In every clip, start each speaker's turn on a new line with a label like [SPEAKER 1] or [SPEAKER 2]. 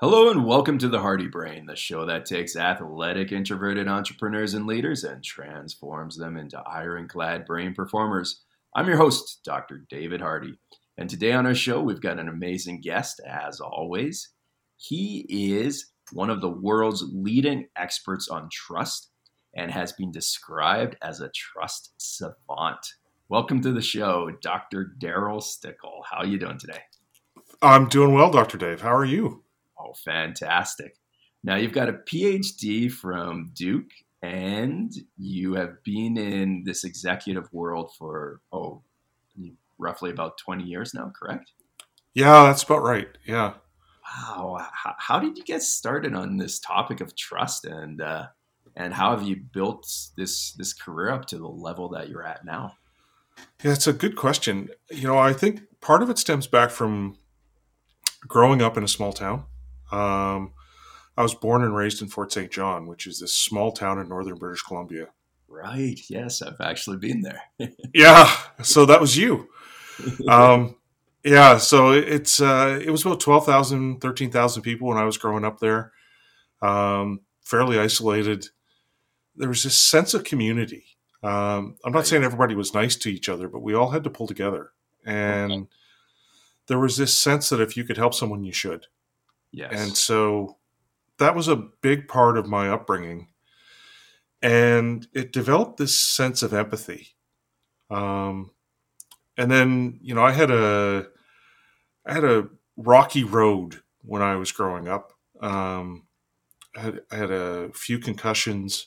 [SPEAKER 1] Hello and welcome to the Hardy Brain, the show that takes athletic, introverted entrepreneurs and leaders and transforms them into ironclad brain performers. I'm your host, Dr. David Hardy. And today on our show, we've got an amazing guest, as always. He is one of the world's leading experts on trust and has been described as a trust savant. Welcome to the show, Dr. Darryl Stickel. How are you doing today?
[SPEAKER 2] I'm doing well, Dr. Dave. How are you?
[SPEAKER 1] Oh, fantastic. Now, you've got a PhD from Duke, and you have been in this executive world for, oh, roughly about 20 years now, correct?
[SPEAKER 2] Yeah, that's about right. Yeah.
[SPEAKER 1] Wow. How, how did you get started on this topic of trust and, uh, and how have you built this this career up to the level that you're at now?
[SPEAKER 2] Yeah, it's a good question. You know, I think part of it stems back from growing up in a small town. Um, I was born and raised in Fort St. John, which is this small town in northern British Columbia.
[SPEAKER 1] Right. Yes, I've actually been there.
[SPEAKER 2] yeah. So that was you. Um, yeah. So it's uh, it was about 12,000, 13,000 people when I was growing up there. Um, fairly isolated. There was this sense of community. Um, I'm not right. saying everybody was nice to each other, but we all had to pull together. And okay. there was this sense that if you could help someone, you should.
[SPEAKER 1] Yes.
[SPEAKER 2] And so that was a big part of my upbringing. And it developed this sense of empathy. Um, and then, you know, I had a, I had a rocky road when I was growing up. Um, I had, I had a few concussions,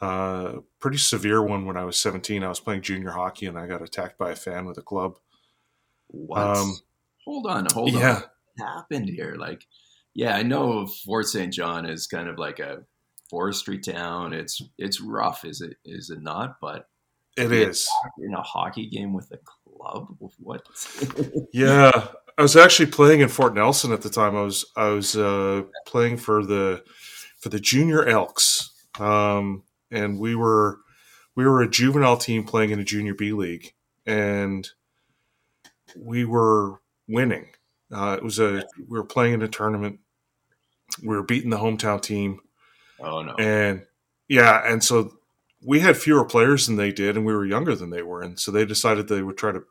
[SPEAKER 2] uh, pretty severe one when I was 17. I was playing junior hockey and I got attacked by a fan with a club.
[SPEAKER 1] What? Um, hold on, hold yeah. on. What happened here? Like, yeah, I know Fort St. John is kind of like a forestry town. It's it's rough, is it? Is it not? But
[SPEAKER 2] it is
[SPEAKER 1] in a hockey game with a club. What?
[SPEAKER 2] yeah, I was actually playing in Fort Nelson at the time. I was I was uh, playing for the for the Junior Elks, um, and we were we were a juvenile team playing in a junior B league, and we were winning. Uh, it was a we were playing in a tournament. We were beating the hometown team.
[SPEAKER 1] Oh no!
[SPEAKER 2] And yeah, and so we had fewer players than they did, and we were younger than they were, and so they decided they would try to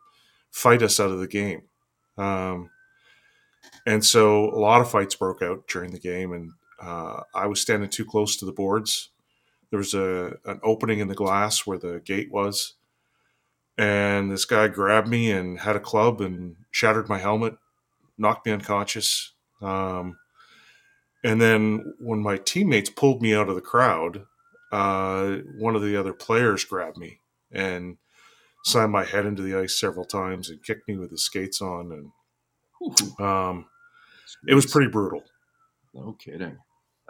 [SPEAKER 2] fight us out of the game. Um, and so a lot of fights broke out during the game, and uh, I was standing too close to the boards. There was a an opening in the glass where the gate was, and this guy grabbed me and had a club and shattered my helmet knocked me unconscious. Um, and then when my teammates pulled me out of the crowd, uh, one of the other players grabbed me and slammed my head into the ice several times and kicked me with his skates on. And um, it was pretty brutal.
[SPEAKER 1] No kidding.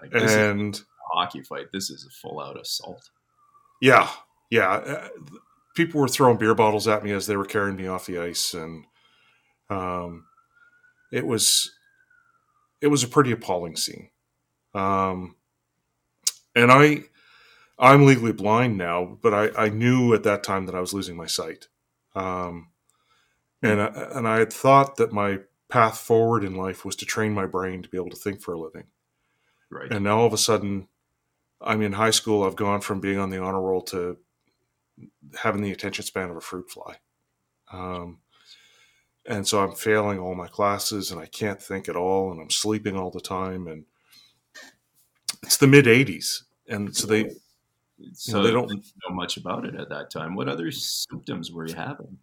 [SPEAKER 2] Like, and
[SPEAKER 1] hockey fight. This is a full out assault.
[SPEAKER 2] Yeah, yeah. Uh, people were throwing beer bottles at me as they were carrying me off the ice, and um, it was it was a pretty appalling scene. Um, and I I'm legally blind now, but I, I knew at that time that I was losing my sight. Um, and I, and I had thought that my path forward in life was to train my brain to be able to think for a living.
[SPEAKER 1] Right.
[SPEAKER 2] And now all of a sudden, I'm in high school. I've gone from being on the honor roll to having the attention span of a fruit fly. Um, and so I'm failing all my classes and I can't think at all and I'm sleeping all the time and it's the mid 80s and so they
[SPEAKER 1] so you know, they don't know much about it at that time. What other symptoms were you having?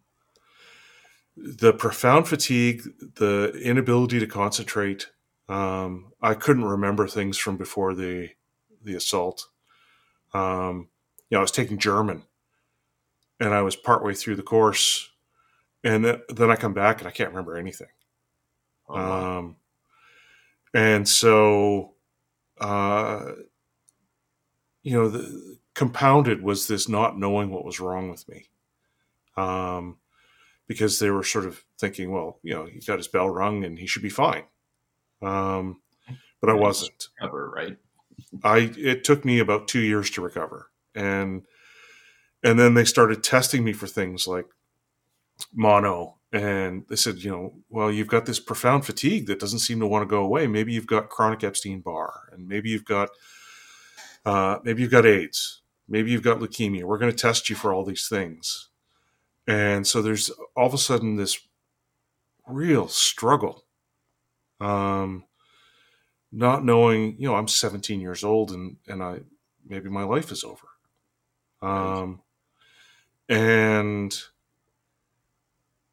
[SPEAKER 2] The profound fatigue, the inability to concentrate. Um, I couldn't remember things from before the the assault. Um, you know, I was taking German, and I was partway through the course, and then, then I come back and I can't remember anything. Oh, wow. um, and so, uh, you know, the, compounded was this not knowing what was wrong with me. Um, because they were sort of thinking, well, you know, he got his bell rung and he should be fine. Um, but I wasn't.
[SPEAKER 1] Recover, right?
[SPEAKER 2] I it took me about two years to recover, and and then they started testing me for things like mono and they said, you know, well, you've got this profound fatigue that doesn't seem to want to go away. Maybe you've got chronic Epstein Barr, and maybe you've got uh, maybe you've got AIDS, maybe you've got leukemia. We're going to test you for all these things, and so there's all of a sudden this real struggle, um, not knowing. You know, I'm 17 years old, and and I maybe my life is over, um, and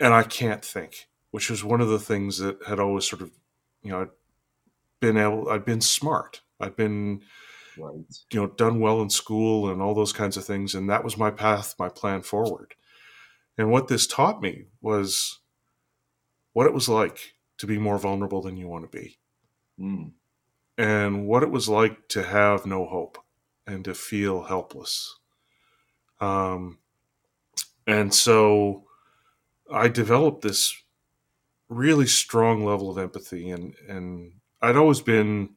[SPEAKER 2] and I can't think, which was one of the things that had always sort of, you know, I'd been able, I'd been smart, I'd been, right. you know, done well in school and all those kinds of things, and that was my path, my plan forward. And what this taught me was what it was like to be more vulnerable than you want to be, mm. and what it was like to have no hope and to feel helpless. Um, and so I developed this really strong level of empathy, and and I'd always been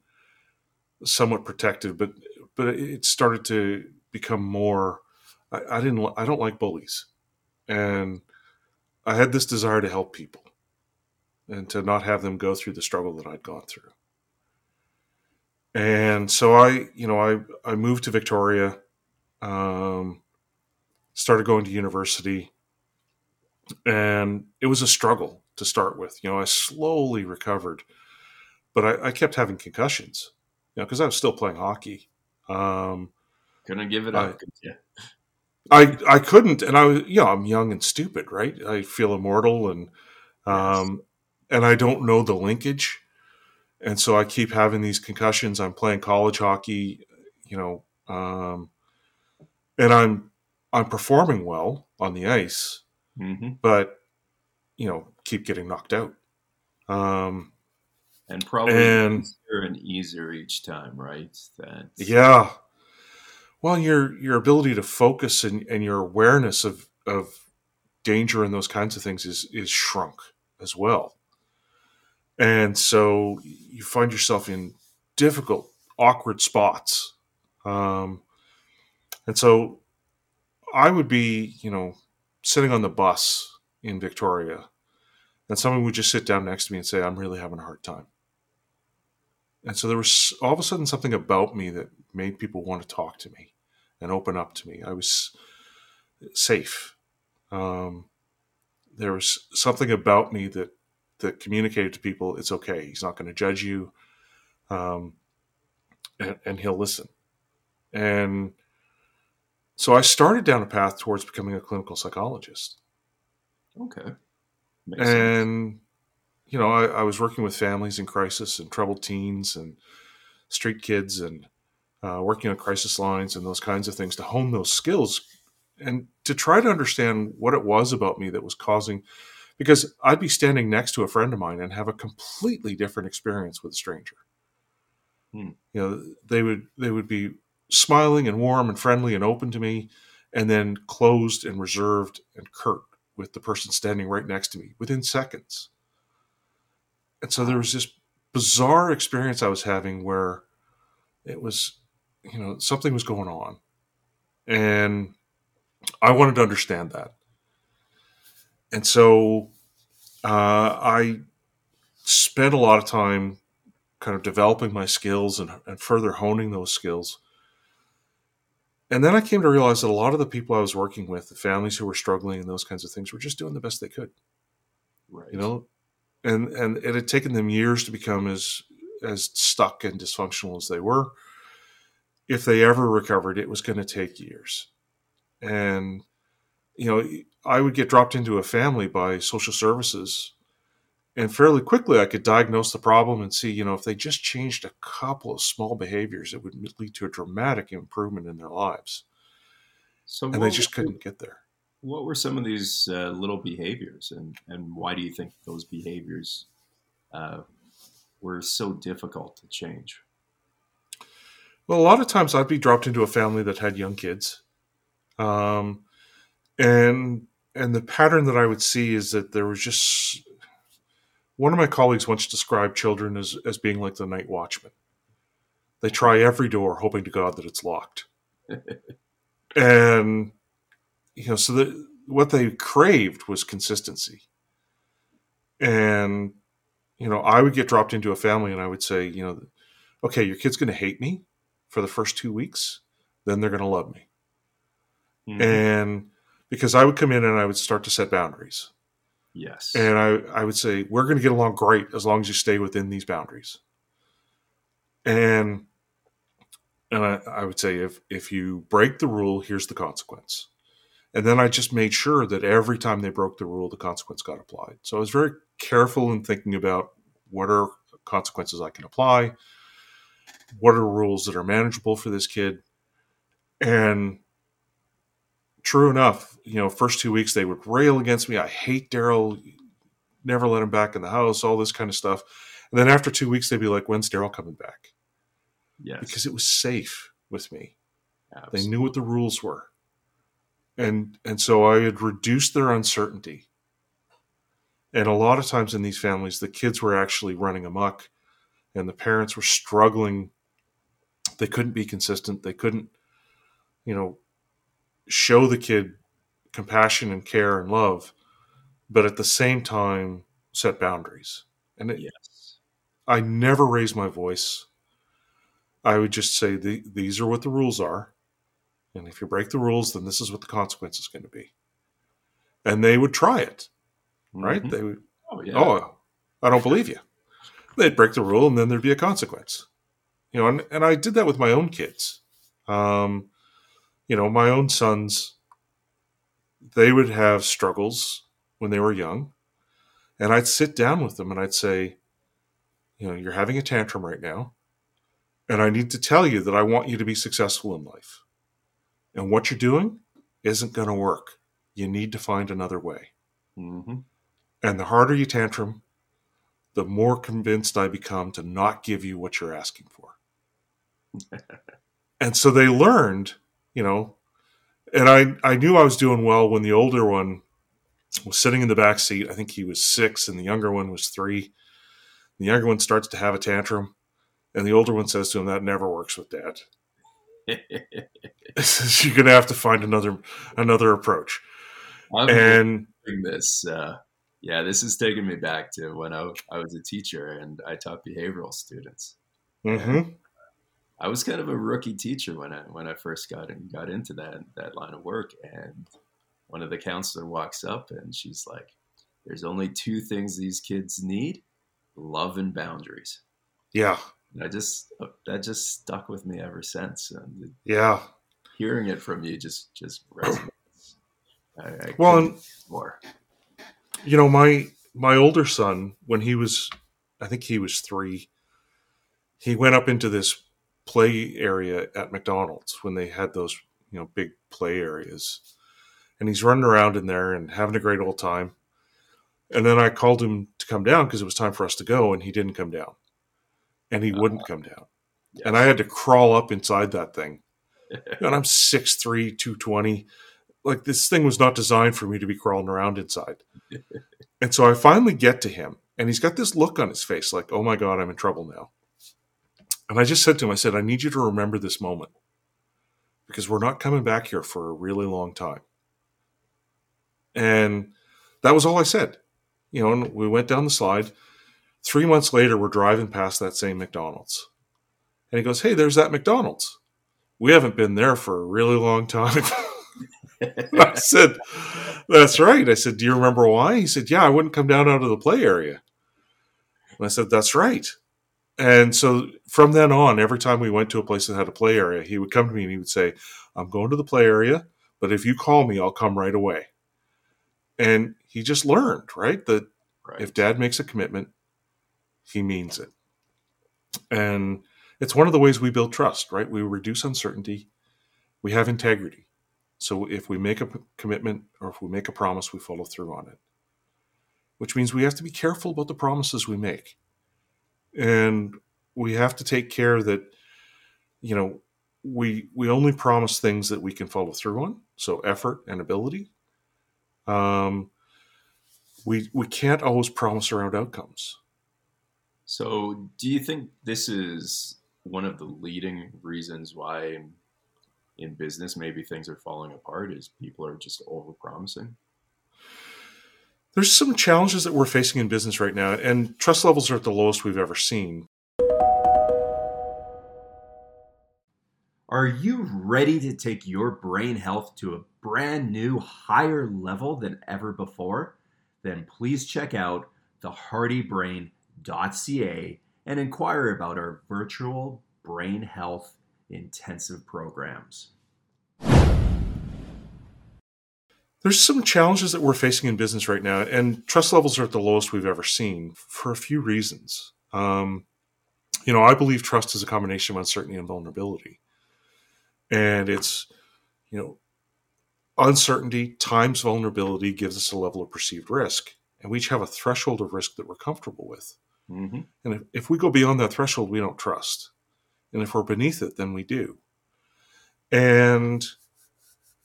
[SPEAKER 2] somewhat protective, but but it started to become more. I, I didn't. I don't like bullies, and I had this desire to help people, and to not have them go through the struggle that I'd gone through. And so I, you know, I I moved to Victoria, um, started going to university and it was a struggle to start with. You know, I slowly recovered, but I, I kept having concussions. You know, because I was still playing hockey. Um,
[SPEAKER 1] Couldn't give it up,
[SPEAKER 2] I, I I couldn't, and I was you know I'm young and stupid, right? I feel immortal, and um, yes. and I don't know the linkage, and so I keep having these concussions. I'm playing college hockey, you know, um, and I'm I'm performing well on the ice, mm-hmm. but you know, keep getting knocked out. Um,
[SPEAKER 1] and probably and, easier and easier each time, right?
[SPEAKER 2] That's... Yeah. Well, your your ability to focus and, and your awareness of of danger and those kinds of things is is shrunk as well. And so you find yourself in difficult, awkward spots. Um, and so I would be, you know, sitting on the bus in Victoria, and someone would just sit down next to me and say, I'm really having a hard time. And so there was all of a sudden something about me that made people want to talk to me and open up to me. I was safe. Um, there was something about me that that communicated to people it's okay. He's not going to judge you, um, and, and he'll listen. And so I started down a path towards becoming a clinical psychologist.
[SPEAKER 1] Okay.
[SPEAKER 2] Makes and, sense. you know, I, I, was working with families in crisis and troubled teens and street kids and uh, working on crisis lines and those kinds of things to hone those skills and to try to understand what it was about me that was causing because I'd be standing next to a friend of mine and have a completely different experience with a stranger. Hmm. You know, they would they would be smiling and warm and friendly and open to me, and then closed and reserved and curt with the person standing right next to me within seconds. And so there was this bizarre experience I was having where it was, you know, something was going on. And I wanted to understand that. And so uh, I spent a lot of time kind of developing my skills and, and further honing those skills and then I came to realize that a lot of the people I was working with, the families who were struggling and those kinds of things, were just doing the best they could.
[SPEAKER 1] Right.
[SPEAKER 2] You know, and and it had taken them years to become as as stuck and dysfunctional as they were. If they ever recovered, it was going to take years. And you know, I would get dropped into a family by social services and fairly quickly I could diagnose the problem and see, you know, if they just changed a couple of small behaviors, it would lead to a dramatic improvement in their lives. So and they just couldn't get there.
[SPEAKER 1] What were some of these uh, little behaviors, and and why do you think those behaviors uh, were so difficult to change?
[SPEAKER 2] Well, a lot of times I'd be dropped into a family that had young kids, um, and and the pattern that I would see is that there was just one of my colleagues once described children as, as being like the night watchman. They try every door, hoping to God that it's locked. and, you know, so that what they craved was consistency. And, you know, I would get dropped into a family and I would say, you know, okay, your kid's going to hate me for the first two weeks, then they're going to love me. Mm-hmm. And because I would come in and I would start to set boundaries.
[SPEAKER 1] Yes.
[SPEAKER 2] And I, I would say, we're going to get along great as long as you stay within these boundaries. And and I, I would say if if you break the rule, here's the consequence. And then I just made sure that every time they broke the rule, the consequence got applied. So I was very careful in thinking about what are consequences I can apply, what are rules that are manageable for this kid. And true enough, you know, first two weeks they would rail against me. I hate Darryl, never let him back in the house, all this kind of stuff. And then after two weeks, they'd be like, when's Darryl coming back?
[SPEAKER 1] Yes.
[SPEAKER 2] Because it was safe with me.
[SPEAKER 1] Absolutely.
[SPEAKER 2] They knew what the rules were. And and so I had reduced their uncertainty. And a lot of times in these families, the kids were actually running amok and the parents were struggling. They couldn't be consistent. They couldn't, you know, show the kid compassion and care and love, but at the same time set boundaries. And it,
[SPEAKER 1] yes.
[SPEAKER 2] I never raised my voice. I would just say the, these are what the rules are. And if you break the rules, then this is what the consequence is going to be. And they would try it, right?
[SPEAKER 1] Mhm.
[SPEAKER 2] They would,
[SPEAKER 1] Oh, yeah.
[SPEAKER 2] oh, I don't believe you. They'd break the rule and then there'd be a consequence. You know, and, and I did that with my own kids. Um, you know, my own sons, they would have struggles when they were young. And I'd sit down with them and I'd say, you know, you're having a tantrum right now. And I need to tell you that I want you to be successful in life. And what you're doing isn't going to work. You need to find another way.
[SPEAKER 1] Mhm.
[SPEAKER 2] And the harder you tantrum, the more convinced I become to not give you what you're asking for. and so they learned, you know, and I, I knew I was doing well when the older one was sitting in the back seat. I think he was six, and the younger one was three. The younger one starts to have a tantrum, and the older one says to him, That never works with dad. You're gonna have to find another another approach.
[SPEAKER 1] I'm
[SPEAKER 2] And
[SPEAKER 1] this. Uh, yeah, this is taking me back to when I, I was a teacher and I taught behavioral students.
[SPEAKER 2] mhm.
[SPEAKER 1] I was kind of a rookie teacher when I when I first got in, got into that that line of work, and one of the counselor walks up and she's like, "There's only two things these kids need: love and boundaries."
[SPEAKER 2] yeah,
[SPEAKER 1] And I just that just stuck with me ever since, and
[SPEAKER 2] yeah.
[SPEAKER 1] hearing it from you just just resonates. I, I
[SPEAKER 2] Well, and-
[SPEAKER 1] more.
[SPEAKER 2] you know my my older son when he was i think he was three he went up into this play area at mcdonald's when they had those you know big play areas. And he's running around in there and having a great old time. And then i called him to come down because it was time for us to go and he didn't come down. And he wouldn't uh-huh. come down. And i had to crawl up inside that thing. And i'm 6'3 220 like this thing was not designed for me to be crawling around inside. And so I finally get to him, and he's got this look on his face like, oh my God, I'm in trouble now. And I just said to him, I said, I need you to remember this moment because we're not coming back here for a really long time. And that was all I said. You know, and we went down the slide. Three months later, we're driving past that same McDonald's. And he goes, Hey, there's that McDonald's. We haven't been there for a really long time. I said, That's right. I said, Do you remember why? He said, Yeah, I wouldn't come down out of the play area. And I said, That's right. And so from then on, every time we went to a place that had a play area, he would come to me and he would say, I'm going to the play area, but if you call me, I'll come right away. And he just learned, right? That
[SPEAKER 1] right.
[SPEAKER 2] if dad makes a commitment, he means it. And it's one of the ways we build trust, right? We reduce uncertainty, we have integrity. So if we make a commitment or if we make a promise, we follow through on it, which means we have to be careful about the promises we make. And we have to take care that, you know, we we only promise things that we can follow through on. So effort and ability. Um, we we can't always promise around outcomes.
[SPEAKER 1] So, do you think this is one of the leading reasons why in business maybe things are falling apart? Is people are just over promising?
[SPEAKER 2] There's some challenges that we're facing in business right now, and trust levels are at the lowest we've ever seen.
[SPEAKER 1] Are you ready to take your brain health to a brand new, higher level than ever before? Then please check out thehardybrain.ca and inquire about our virtual brain health intensive programs.
[SPEAKER 2] There's some challenges that we're facing in business right now, and trust levels are at the lowest we've ever seen for a few reasons. Um, you know, I believe trust is a combination of uncertainty and vulnerability. And it's, you know, uncertainty times vulnerability gives us a level of perceived risk. And we each have a threshold of risk that we're comfortable with. Mm-hmm. And if, if we go beyond that threshold, we don't trust. And if we're beneath it, then we do. And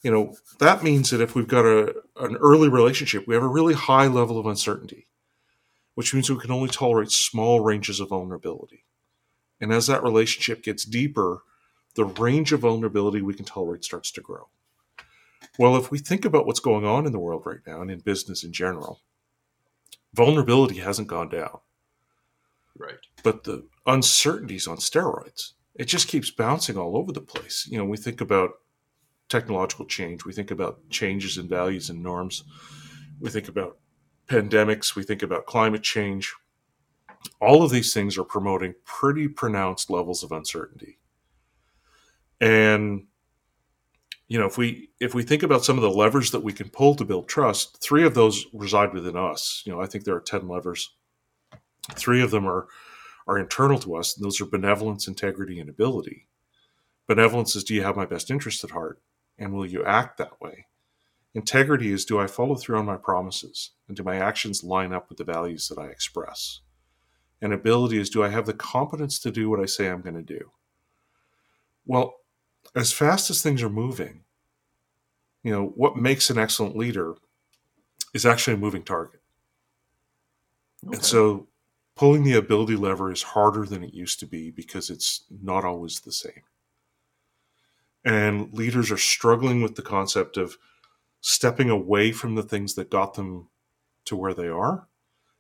[SPEAKER 2] you know that means that if we've got a, an early relationship, we have a really high level of uncertainty, which means we can only tolerate small ranges of vulnerability. And as that relationship gets deeper, the range of vulnerability we can tolerate starts to grow. Well, if we think about what's going on in the world right now and in business in general, vulnerability hasn't gone down.
[SPEAKER 1] Right.
[SPEAKER 2] But the uncertainties on steroids. It just keeps bouncing all over the place. You know, we think about technological change, we think about changes in values and norms, we think about pandemics, we think about climate change. All of these things are promoting pretty pronounced levels of uncertainty. And you know, if we if we think about some of the levers that we can pull to build trust, three of those reside within us. You know, I think there are 10 levers. Three of them are are internal to us, and those are benevolence, integrity, and ability. Benevolence is do you have my best interest at heart? And will you act that way? Integrity is do I follow through on my promises? And do my actions line up with the values that I express? And ability is do I have the competence to do what I say I'm going to do? Well, as fast as things are moving, you know, what makes an excellent leader is actually a moving target. Okay. And so pulling the ability lever is harder than it used to be because it's not always the same. And leaders are struggling with the concept of stepping away from the things that got them to where they are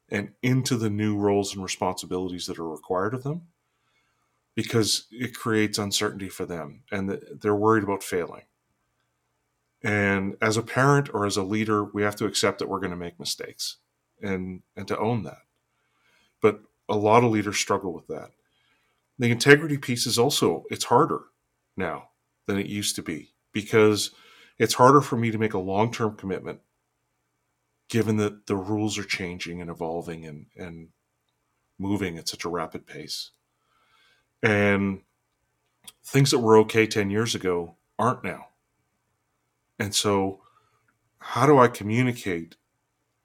[SPEAKER 2] and into the new roles and responsibilities that are required of them because it creates uncertainty for them and they're worried about failing. And as a parent or as a leader, we have to accept that we're going to make mistakes and, and to own that but a lot of leaders struggle with that. The integrity piece is also it's harder now than it used to be because it's harder for me to make a long-term commitment given that the rules are changing and evolving and, and moving at such a rapid pace. And things that were okay 10 years ago aren't now. And so, how do I communicate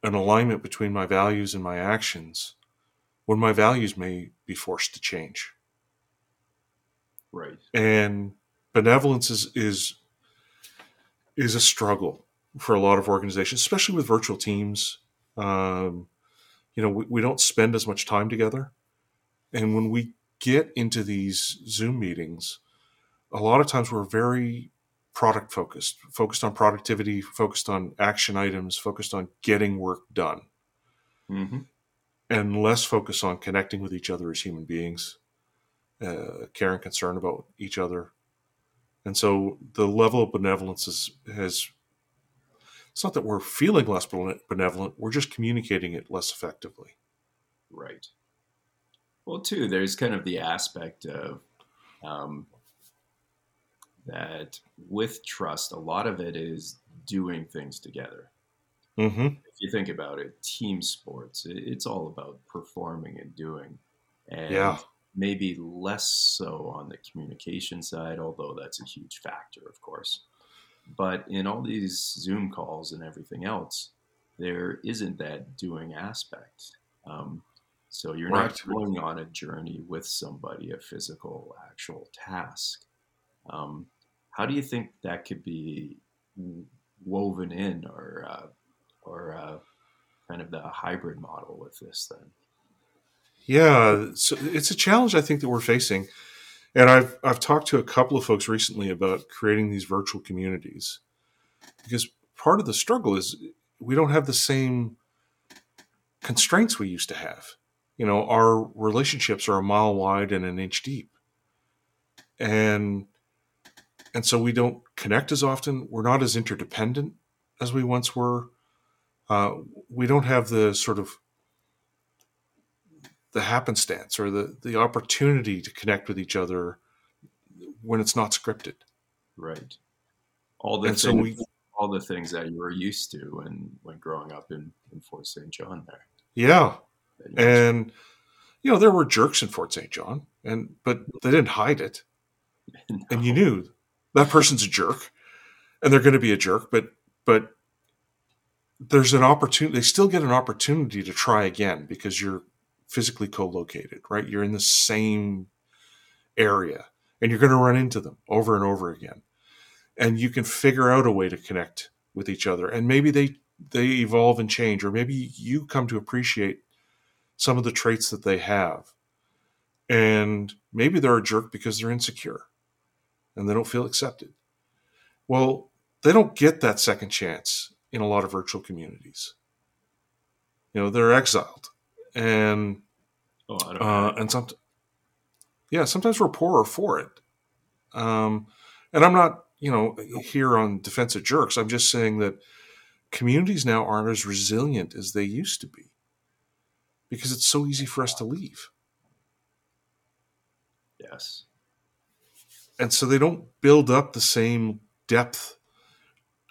[SPEAKER 2] an alignment between my values and my actions when my values may be forced to change.
[SPEAKER 1] Right.
[SPEAKER 2] And benevolence is is is a struggle for a lot of organizations, especially with virtual teams. Um, you know, we, we don't spend as much time together, and when we get into these Zoom meetings, a lot of times we're very product focused, focused on productivity, focused on action items, focused on getting work done. Mm-hmm and less focus on connecting with each other as human beings, uh, care and concern about each other. And so the level of benevolence is, has, it's not that we're feeling less benevolent, we're just communicating it less effectively.
[SPEAKER 1] Right. Well, too, there's kind of the aspect of um, that with trust, a lot of it is doing things together. Mm-hmm. If you think about it, team sports, it's all about performing and doing. And yeah. Maybe less so on the communication side, although that's a huge factor, of course. But in all these Zoom calls and everything else, there isn't that doing aspect. Um, so you're right. not going on a journey with somebody, a physical, actual task. Um, how do you think that could be woven in or uh, or uh, kind of the hybrid model with this then?
[SPEAKER 2] Yeah, so it's a challenge I think that we're facing, and I've I've talked to a couple of folks recently about creating these virtual communities because part of the struggle is we don't have the same constraints we used to have. You know, our relationships are a mile wide and an inch deep. And and so we don't connect as often. We're not as interdependent as we once were. Uh, we don't have the sort of the happenstance or the the opportunity to connect with each other when it's not scripted.
[SPEAKER 1] Right. All the
[SPEAKER 2] And
[SPEAKER 1] things,
[SPEAKER 2] so we-
[SPEAKER 1] all the things that you were used to when when growing up in, in Fort St. John there.
[SPEAKER 2] Yeah,
[SPEAKER 1] you
[SPEAKER 2] and you know there were jerks in Fort St. John, and but they didn't hide it,
[SPEAKER 1] mentioned.
[SPEAKER 2] and you knew that person's a jerk, and they're going to be a jerk, but but there's an opportunity. They still get an opportunity to try again because you're physically co-located, right? You're in the same area, and you're going to run into them over and over again, and you can figure out a way to connect with each other, and maybe they they evolve and change, or maybe you come to appreciate some of the traits that they have. And maybe they're a jerk because they're insecure and they don't feel accepted. Well, they don't get that second chance in a lot of virtual communities. You know, they're exiled. And
[SPEAKER 1] Oh,
[SPEAKER 2] uh, and some, yeah, sometimes we're poorer for it. Um, and I'm not, you know, here on defense of jerks. I'm just saying that communities now aren't as resilient as they used to be because it's so easy for us to leave.
[SPEAKER 1] yes.
[SPEAKER 2] And so they don't build up the same depth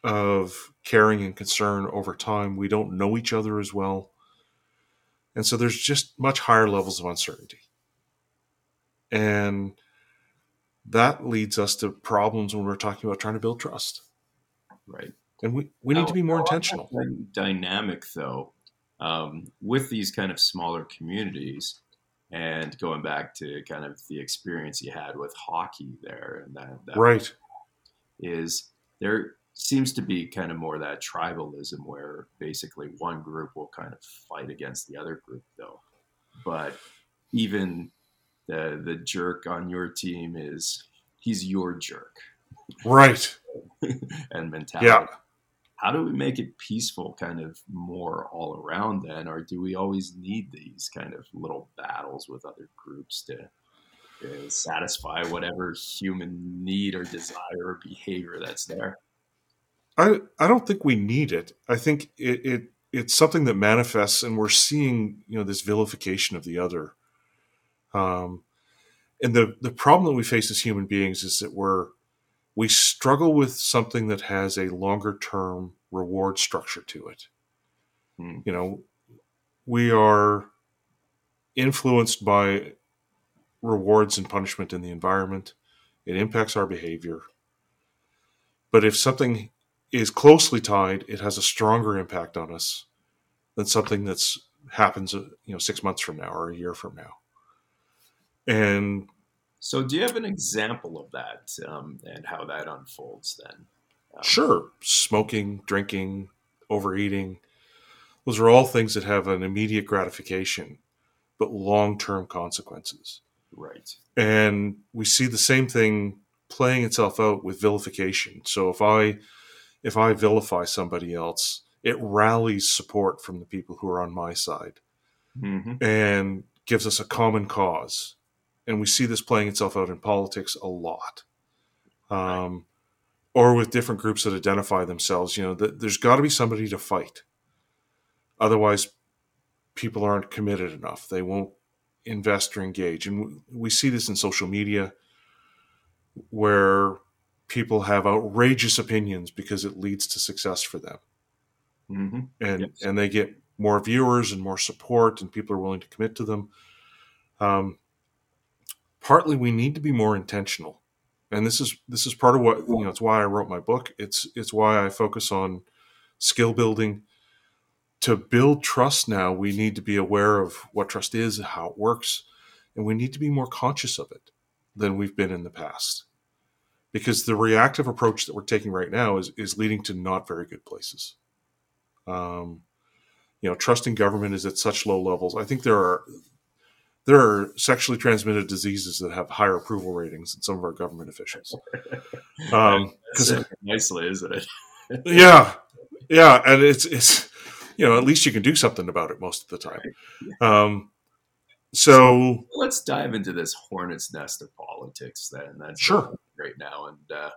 [SPEAKER 2] of caring and concern over time. We don't know each other as well. And so there's just much higher levels of uncertainty. And that leads us to problems when we're talking about trying to build trust.
[SPEAKER 1] Right.
[SPEAKER 2] And we, we need to be more intentional.
[SPEAKER 1] Dynamic though, um, with these kind of smaller communities, and going back to kind of the experience you had with hockey there, and that, that
[SPEAKER 2] Right.
[SPEAKER 1] is there seems to be kind of more that tribalism where basically one group will kind of fight against the other group though. But even the the jerk on your team is he's your jerk.
[SPEAKER 2] Right.
[SPEAKER 1] and mentality.
[SPEAKER 2] Yeah.
[SPEAKER 1] how do we make it peaceful kind of more all around then? Or do we always need these kind of little battles with other groups to, to satisfy whatever human need or desire or behavior that's there
[SPEAKER 2] I, I don't think we need it. I think it, it it's something that manifests, and we're seeing you know this vilification of the other. Um, and the the problem that we face as human beings is that we're we struggle with something that has a longer term reward structure to it.
[SPEAKER 1] Hmm.
[SPEAKER 2] You know, we are influenced by rewards and punishment in the environment. It impacts our behavior. But if something is closely tied, it has a stronger impact on us than something that's happens, uh, you know, six months from now or a year from now. And
[SPEAKER 1] So, do you have an example of that um, and how that unfolds then? Um,
[SPEAKER 2] sure, smoking, drinking, overeating, those are all things that have an immediate gratification, but long-term consequences.
[SPEAKER 1] Right.
[SPEAKER 2] and we see the same thing playing itself out with vilification so if i if i vilify somebody else it rallies support from the people who are on my side
[SPEAKER 1] hmm
[SPEAKER 2] and gives us a common cause. And we see this playing itself out in politics a lot. Um, or with different groups that identify themselves you know th- there's got to be somebody to fight. Otherwise people aren't committed enough. They won't invest or engage. And we see this in social media where people have outrageous opinions because it leads to success for them.
[SPEAKER 1] Hmm
[SPEAKER 2] and
[SPEAKER 1] Yes.
[SPEAKER 2] and they get more viewers and more support and people are willing to commit to them. Um, partly we need to be more intentional. And this is this is part of what you know it's why i wrote my book. It's it's why i focus on skill building. To build trust now we need to be aware of what trust is how it works and we need to be more conscious of it than we've been in the past because the reactive approach that we're taking right now is is leading to not very good places um, you know, trusting government is at such low levels. I think there are there are sexually transmitted diseases that have higher approval ratings than some of our government officials. Um,
[SPEAKER 1] That's nicely, isn't it?
[SPEAKER 2] yeah, yeah, and it's it's you know, at least you can do something about it most of the time. Um, so
[SPEAKER 1] let's dive into this hornet's nest of politics then. That's
[SPEAKER 2] sure
[SPEAKER 1] right now, and uh,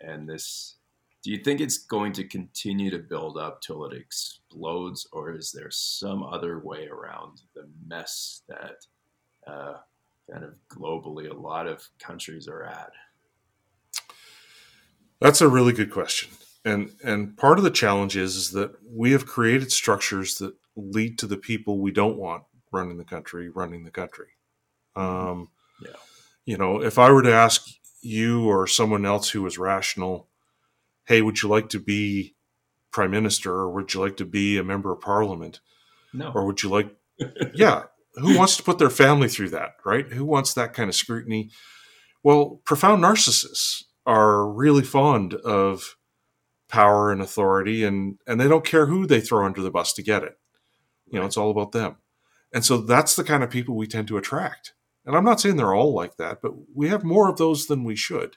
[SPEAKER 1] and this. Do you think it's going to continue to build up till it explodes, or is there some other way around the mess that uh, kind of globally a lot of countries are at?
[SPEAKER 2] That's a really good question. And and part of the challenge is, is that we have created structures that lead to the people we don't want running the country running the country. Mm-hmm. Um, yeah. You know, if I were to ask you or someone else who was rational, hey, would you like to be prime minister or would you like to be a member of parliament?
[SPEAKER 1] No.
[SPEAKER 2] Or would you like, yeah, who wants to put their family through that, right? Who wants that kind of scrutiny? Well, profound narcissists are really fond of power and authority and and they don't care who they throw under the bus to get it. You know, it's all about them. And so that's the kind of people we tend to attract. And I'm not saying they're all like that, but we have more of those than we should.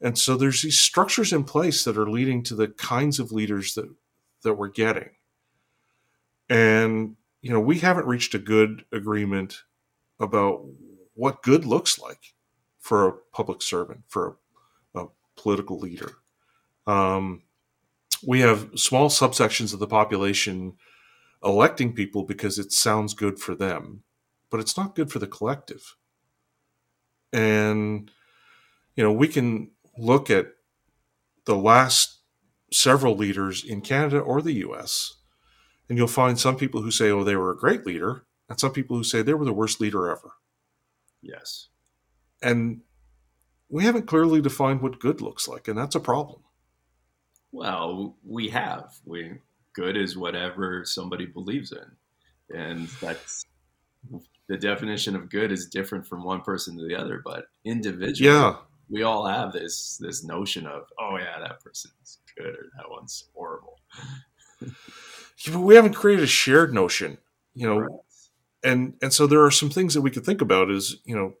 [SPEAKER 2] And so there's these structures in place that are leading to the kinds of leaders that that we're getting. And you know, we haven't reached a good agreement about what good looks like for a public servant, for a, a political leader. Um, we have small subsections of the population electing people because it sounds good for them, but it's not good for the collective. And, you know, we can look at the last several leaders in Canada or the US, and you'll find some people who say, oh, they were a great leader, and some people who say they were the worst leader ever.
[SPEAKER 1] Yes.
[SPEAKER 2] And we haven't clearly defined what good looks like, and that's a problem.
[SPEAKER 1] Well, we have. We good is whatever somebody believes in, and that's the definition of good is different from one person to the other. But individually,
[SPEAKER 2] yeah,
[SPEAKER 1] we all have this this notion of oh yeah, that person's good or that one's horrible.
[SPEAKER 2] yeah, we haven't created a shared notion, you know. Right. And and so there are some things that we could think about is you know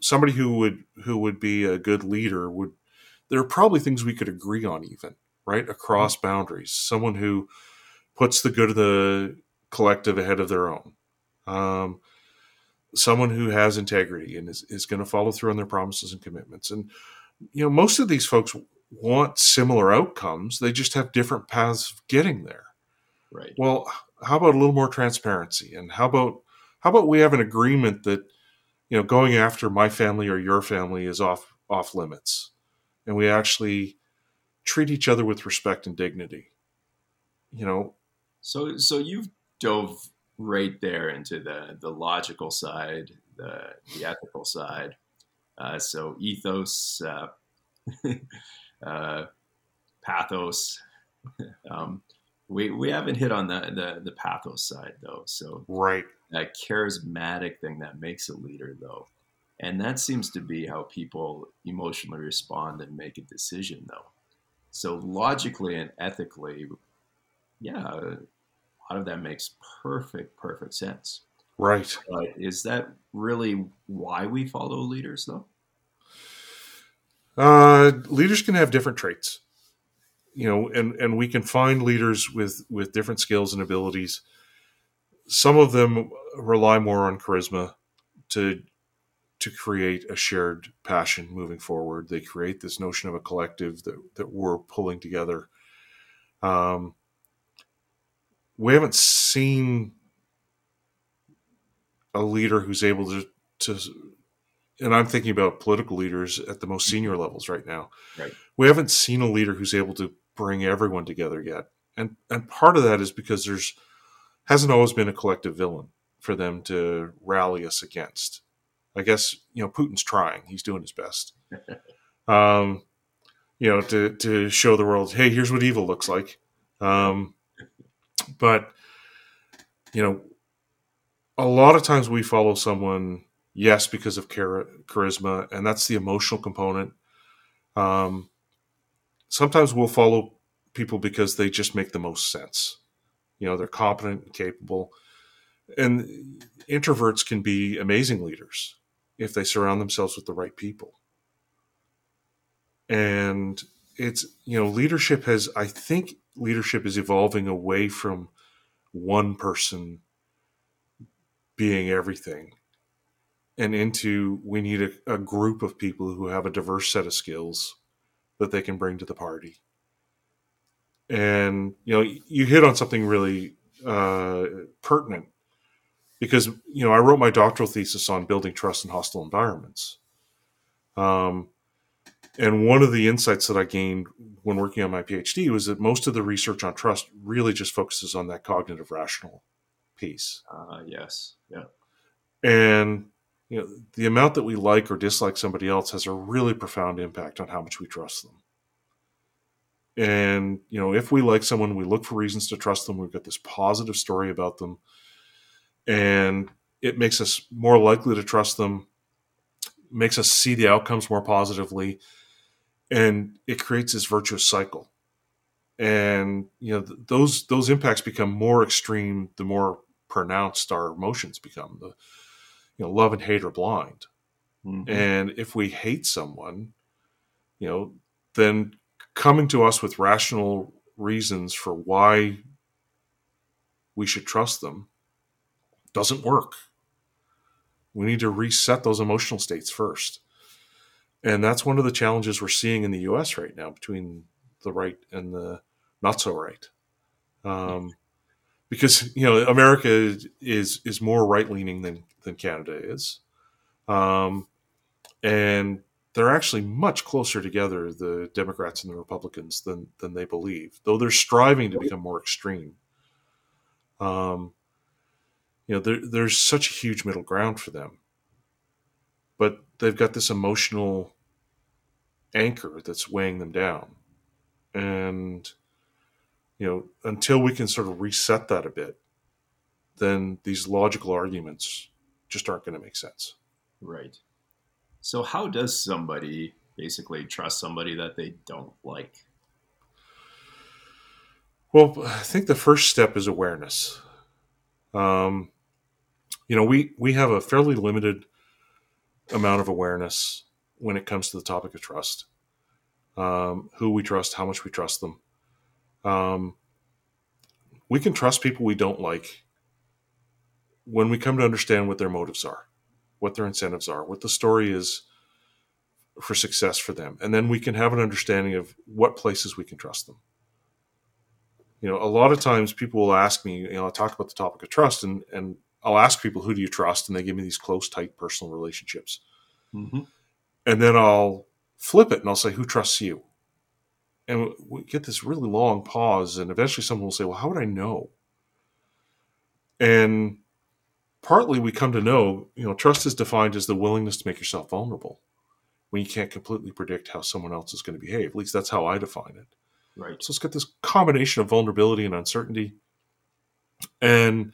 [SPEAKER 2] somebody who would who would be a good leader would there are probably things we could agree on even right across mm-hmm. boundaries someone who puts the good of the collective ahead of their own um, someone who has integrity and is, is going to follow through on their promises and commitments. And you know most of these folks want similar outcomes. They just have different paths of getting there.
[SPEAKER 1] Right.
[SPEAKER 2] Well how about a little more transparency? And how about how about we have an agreement that you know, going after my family or your family is off off limits, and we actually treat each other with respect and dignity. You know,
[SPEAKER 1] so so you've dove right there into the the logical side, the the ethical side. Uh, so ethos, uh, uh, pathos. um, we we haven't hit on the, the the pathos side though. So
[SPEAKER 2] right,
[SPEAKER 1] that charismatic thing that makes a leader though and that seems to be how people emotionally respond and make a decision though so logically and ethically yeah lot of that makes perfect perfect sense
[SPEAKER 2] right
[SPEAKER 1] but is that really why we follow leaders though
[SPEAKER 2] uh, leaders can have different traits you know and and we can find leaders with with different skills and abilities some of them rely more on charisma to to create a shared passion moving forward. They create this notion of a collective that, that we're pulling together. Um, we haven't seen a leader who's able to, to, and I'm thinking about political leaders at the most senior levels right now.
[SPEAKER 1] Right.
[SPEAKER 2] We haven't seen a leader who's able to bring everyone together yet. And, and part of that is because there's, hasn't always been a collective villain for them to rally us against. I guess you know Putin's trying; he's doing his best. um, you know, to to show the world, hey, here's what evil looks like. Um, but you know, a lot of times we follow someone, yes, because of char- charisma, and that's the emotional component. Um, sometimes we'll follow people because they just make the most sense. You know they're competent and capable. And introverts can be amazing leaders if they surround themselves with the right people. And it's you know leadership has i think leadership is evolving away from one person being everything and into we need a, a, group of people who have a diverse set of skills that they can bring to the party. And you know you hit on something really uh, pertinent because you know i wrote my doctoral thesis on building trust in hostile environments. Um, and one of the insights that i gained when working on my phd was that most of the research on trust really just focuses on that cognitive rational piece.
[SPEAKER 1] Uh, yes. Yeah.
[SPEAKER 2] And you know the amount that we like or dislike somebody else has a really profound impact on how much we trust them. And you know if we like someone we look for reasons to trust them. We've got this positive story about them. And it makes us more likely to trust them makes us see the outcomes more positively and it creates this virtuous cycle. And you know th- those those impacts become more extreme the more pronounced our emotions become the you know love and hate are blind. Mm-hmm. and if we hate someone you know then coming to us with rational reasons for why we should trust them doesn't work. We need to reset those emotional states first and that's one of the challenges we're seeing in the us right now between the right and the not so right um, because you know america is is more right leaning than than Canada is. Um, and they're actually much closer together, the Democrats and the Republicans, than than they believe. Though they're striving to become more extreme. Um, you know, there, there's such a huge middle ground for them, but they've got this emotional anchor that's weighing them down, and you know, until we can sort of reset that a bit, then these logical arguments just aren't going to make sense.
[SPEAKER 1] Right. So, how does somebody basically trust somebody that they don't like?
[SPEAKER 2] Well, I think the first step is awareness. Um, you know, we we have a fairly limited amount of awareness when it comes to the topic of trust. Um, who we trust, how much we trust them. Um, we can trust people we don't like when we come to understand what their motives are, what their incentives are, what the story is for success for them, and then we can have an understanding of what places we can trust them. You know, a lot of times people will ask me, you know, I'll talk about the topic of trust, and and I'll ask people, who do you trust, and they give me these close, tight personal relationships, mm-hmm. and then I'll flip it and I'll say, who trusts you? And we get this really long pause, and eventually someone will say, well, how would I know? And partly we come to know, you know, trust is defined as the willingness to make yourself vulnerable when you can't completely predict how someone else is going to behave. At least that's how I define it.
[SPEAKER 1] Right.
[SPEAKER 2] So it's got this combination of vulnerability and uncertainty. And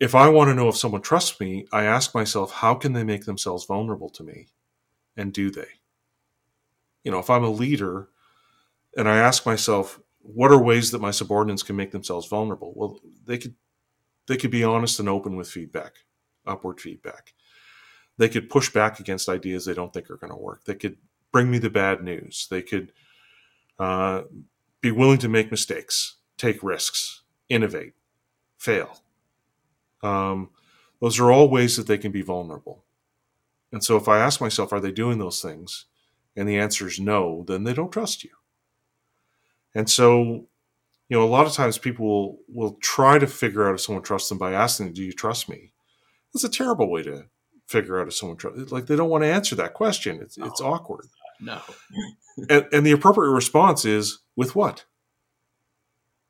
[SPEAKER 2] if I want to know if someone trusts me, I ask myself, how can they make themselves vulnerable to me? And do they? You know, if I'm a leader and I ask myself, what are ways that my subordinates can make themselves vulnerable? Well, they could they could be honest and open with feedback, upward feedback. They could push back against ideas they don't think are going to work. They could bring me the bad news. They could uh, be willing to make mistakes, take risks, innovate, fail. Um, those are all ways that they can be vulnerable. And so if I ask myself, are they doing those things? And the answer is no, then they don't trust you. And so you know, a lot of times people will, will try to figure out if someone trusts them by asking, "Do you trust me?" That's a terrible way to figure out if someone trusts. Like they don't want to answer that question. It's no. it's awkward.
[SPEAKER 1] No.
[SPEAKER 2] and, and the appropriate response is with what?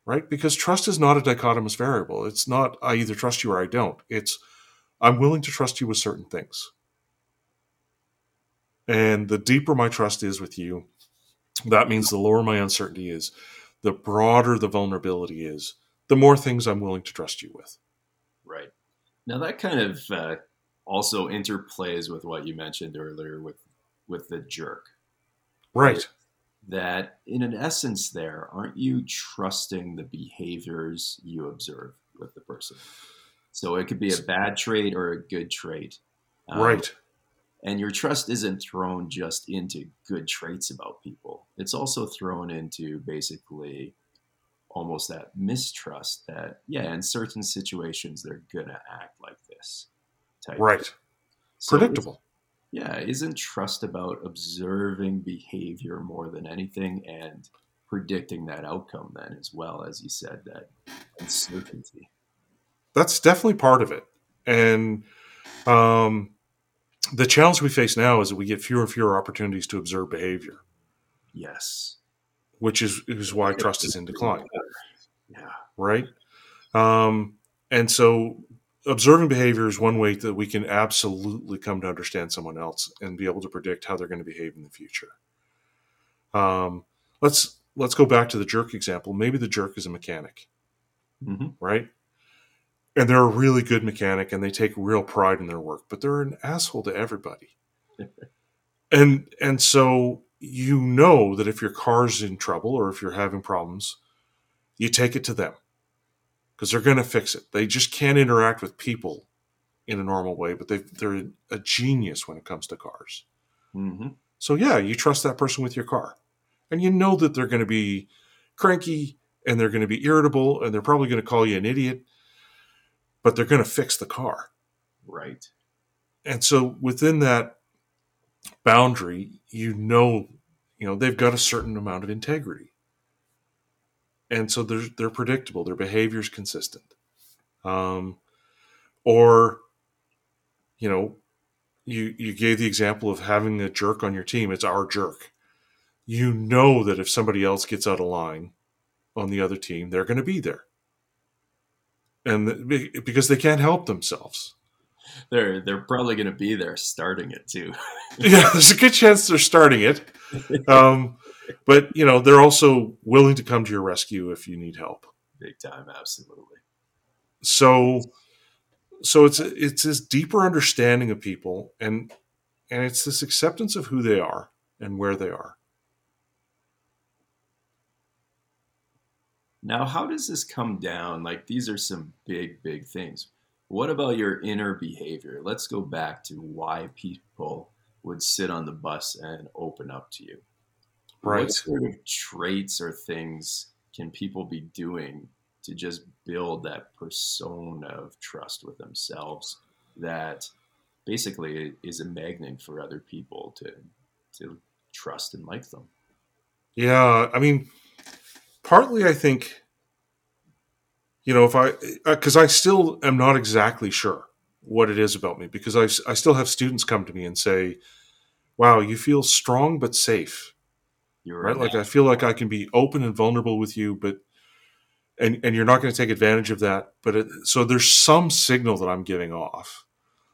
[SPEAKER 2] Right? Because trust is not a dichotomous variable. It's not I either trust you or I don't. It's I'm willing to trust you with certain things. And the deeper my trust is with you, that means the lower my uncertainty is the broader the vulnerability is, the more things I'm willing to trust you with.
[SPEAKER 1] Right. Now that kind of uh, also interplays with what you mentioned earlier with with the jerk.
[SPEAKER 2] Right.
[SPEAKER 1] That in an essence there, aren't you trusting the behaviors you observe with the person? So it could be a bad trait or a good trait.
[SPEAKER 2] Um, right.
[SPEAKER 1] And your trust isn't thrown just into good traits about people. It's also thrown into basically almost that mistrust that yeah in certain situations they're gonna act like this
[SPEAKER 2] type right so predictable
[SPEAKER 1] yeah isn't trust about observing behavior more than anything and predicting that outcome then as well as you said that uncertainty
[SPEAKER 2] that's definitely part of it and um, the challenge we face now is that we get fewer and fewer opportunities to observe behavior
[SPEAKER 1] yes
[SPEAKER 2] which is is why trust is in decline.
[SPEAKER 1] Yeah.
[SPEAKER 2] Right. Um, and so observing behavior is one way that we can absolutely come to understand someone else and be able to predict how they're going to behave in the future. Um, let's let's go back to the jerk example. Maybe the jerk is a mechanic,
[SPEAKER 1] mm-hmm.
[SPEAKER 2] right? And they're a really good mechanic and they take real pride in their work, but they're an asshole to everybody. and and so you know that if your car's in trouble or if you're having problems, you take it to them because they're going to fix it. They just can't interact with people in a normal way, but they they're a genius when it comes to cars.
[SPEAKER 1] Mm-hmm.
[SPEAKER 2] So yeah, you trust that person with your car, and you know that they're going to be cranky and they're going to be irritable and they're probably going to call you an idiot, but they're going to fix the car.
[SPEAKER 1] Right.
[SPEAKER 2] And so within that boundary, you know, you know, they've got a certain amount of integrity. And so they're they're predictable, their behavior is consistent. Um, or, you know, you you gave the example of having a jerk on your team. It's our jerk. You know that if somebody else gets out of line on the other team, they're going to be there, and because they can't help themselves
[SPEAKER 1] they're they're probably going to be there starting it too.
[SPEAKER 2] yeah, there's a good chance they're starting it. Um, but you know, they're also willing to come to your rescue if you need help.
[SPEAKER 1] Big time, absolutely.
[SPEAKER 2] So, so it's it's this deeper understanding of people, and and it's this acceptance of who they are and where they are.
[SPEAKER 1] Now, how does this come down? Like, these are some big, big things. What about your inner behavior? Let's go back to why people would sit on the bus and open up to you.
[SPEAKER 2] Right.
[SPEAKER 1] What sort of traits or things can people be doing to just build that persona of trust with themselves that basically is a magnet for other people to to trust and like them?
[SPEAKER 2] Yeah, I mean, partly I think you know, if I, because uh, I still am not exactly sure what it is about me because I, I still have students come to me and say, wow, you feel strong but safe. You're right. Like I feel like I can be open and vulnerable with you, but, and, and you're not going to take advantage of that. But it, so there's some signal that I'm giving off.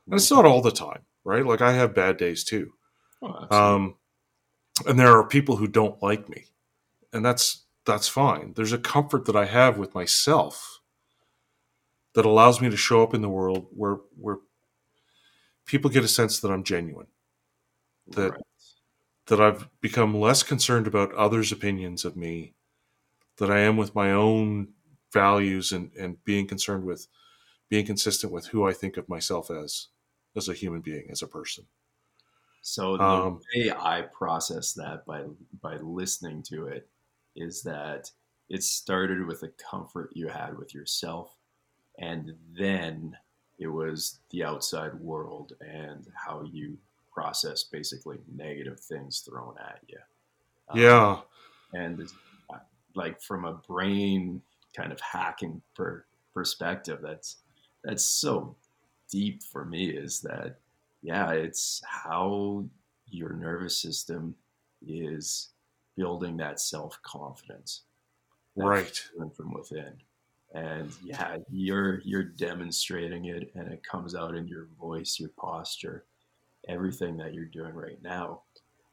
[SPEAKER 2] And it's not all the time, right? Like I have bad days too.
[SPEAKER 1] Oh,
[SPEAKER 2] um, and there are people who don't like me and that's, that's fine. There's a comfort that I have with myself that allows me to show up in the world where where people get a sense that I'm genuine. That right. That I've become less concerned about others' opinions of me, that I am with my own values and, and being concerned with being consistent with who I think of myself as as a human being, as a person.
[SPEAKER 1] So the um, way I process that by by listening to it is that it started with the comfort you had with yourself and then it was the outside world and how you process basically negative things thrown at you.
[SPEAKER 2] Um, yeah.
[SPEAKER 1] And uh, like from a brain kind of hacking per, perspective, that's that's so deep for me. Is that yeah? It's how your nervous system is building that self confidence,
[SPEAKER 2] right,
[SPEAKER 1] from within and yeah you're you're demonstrating it and it comes out in your voice your posture everything that you're doing right now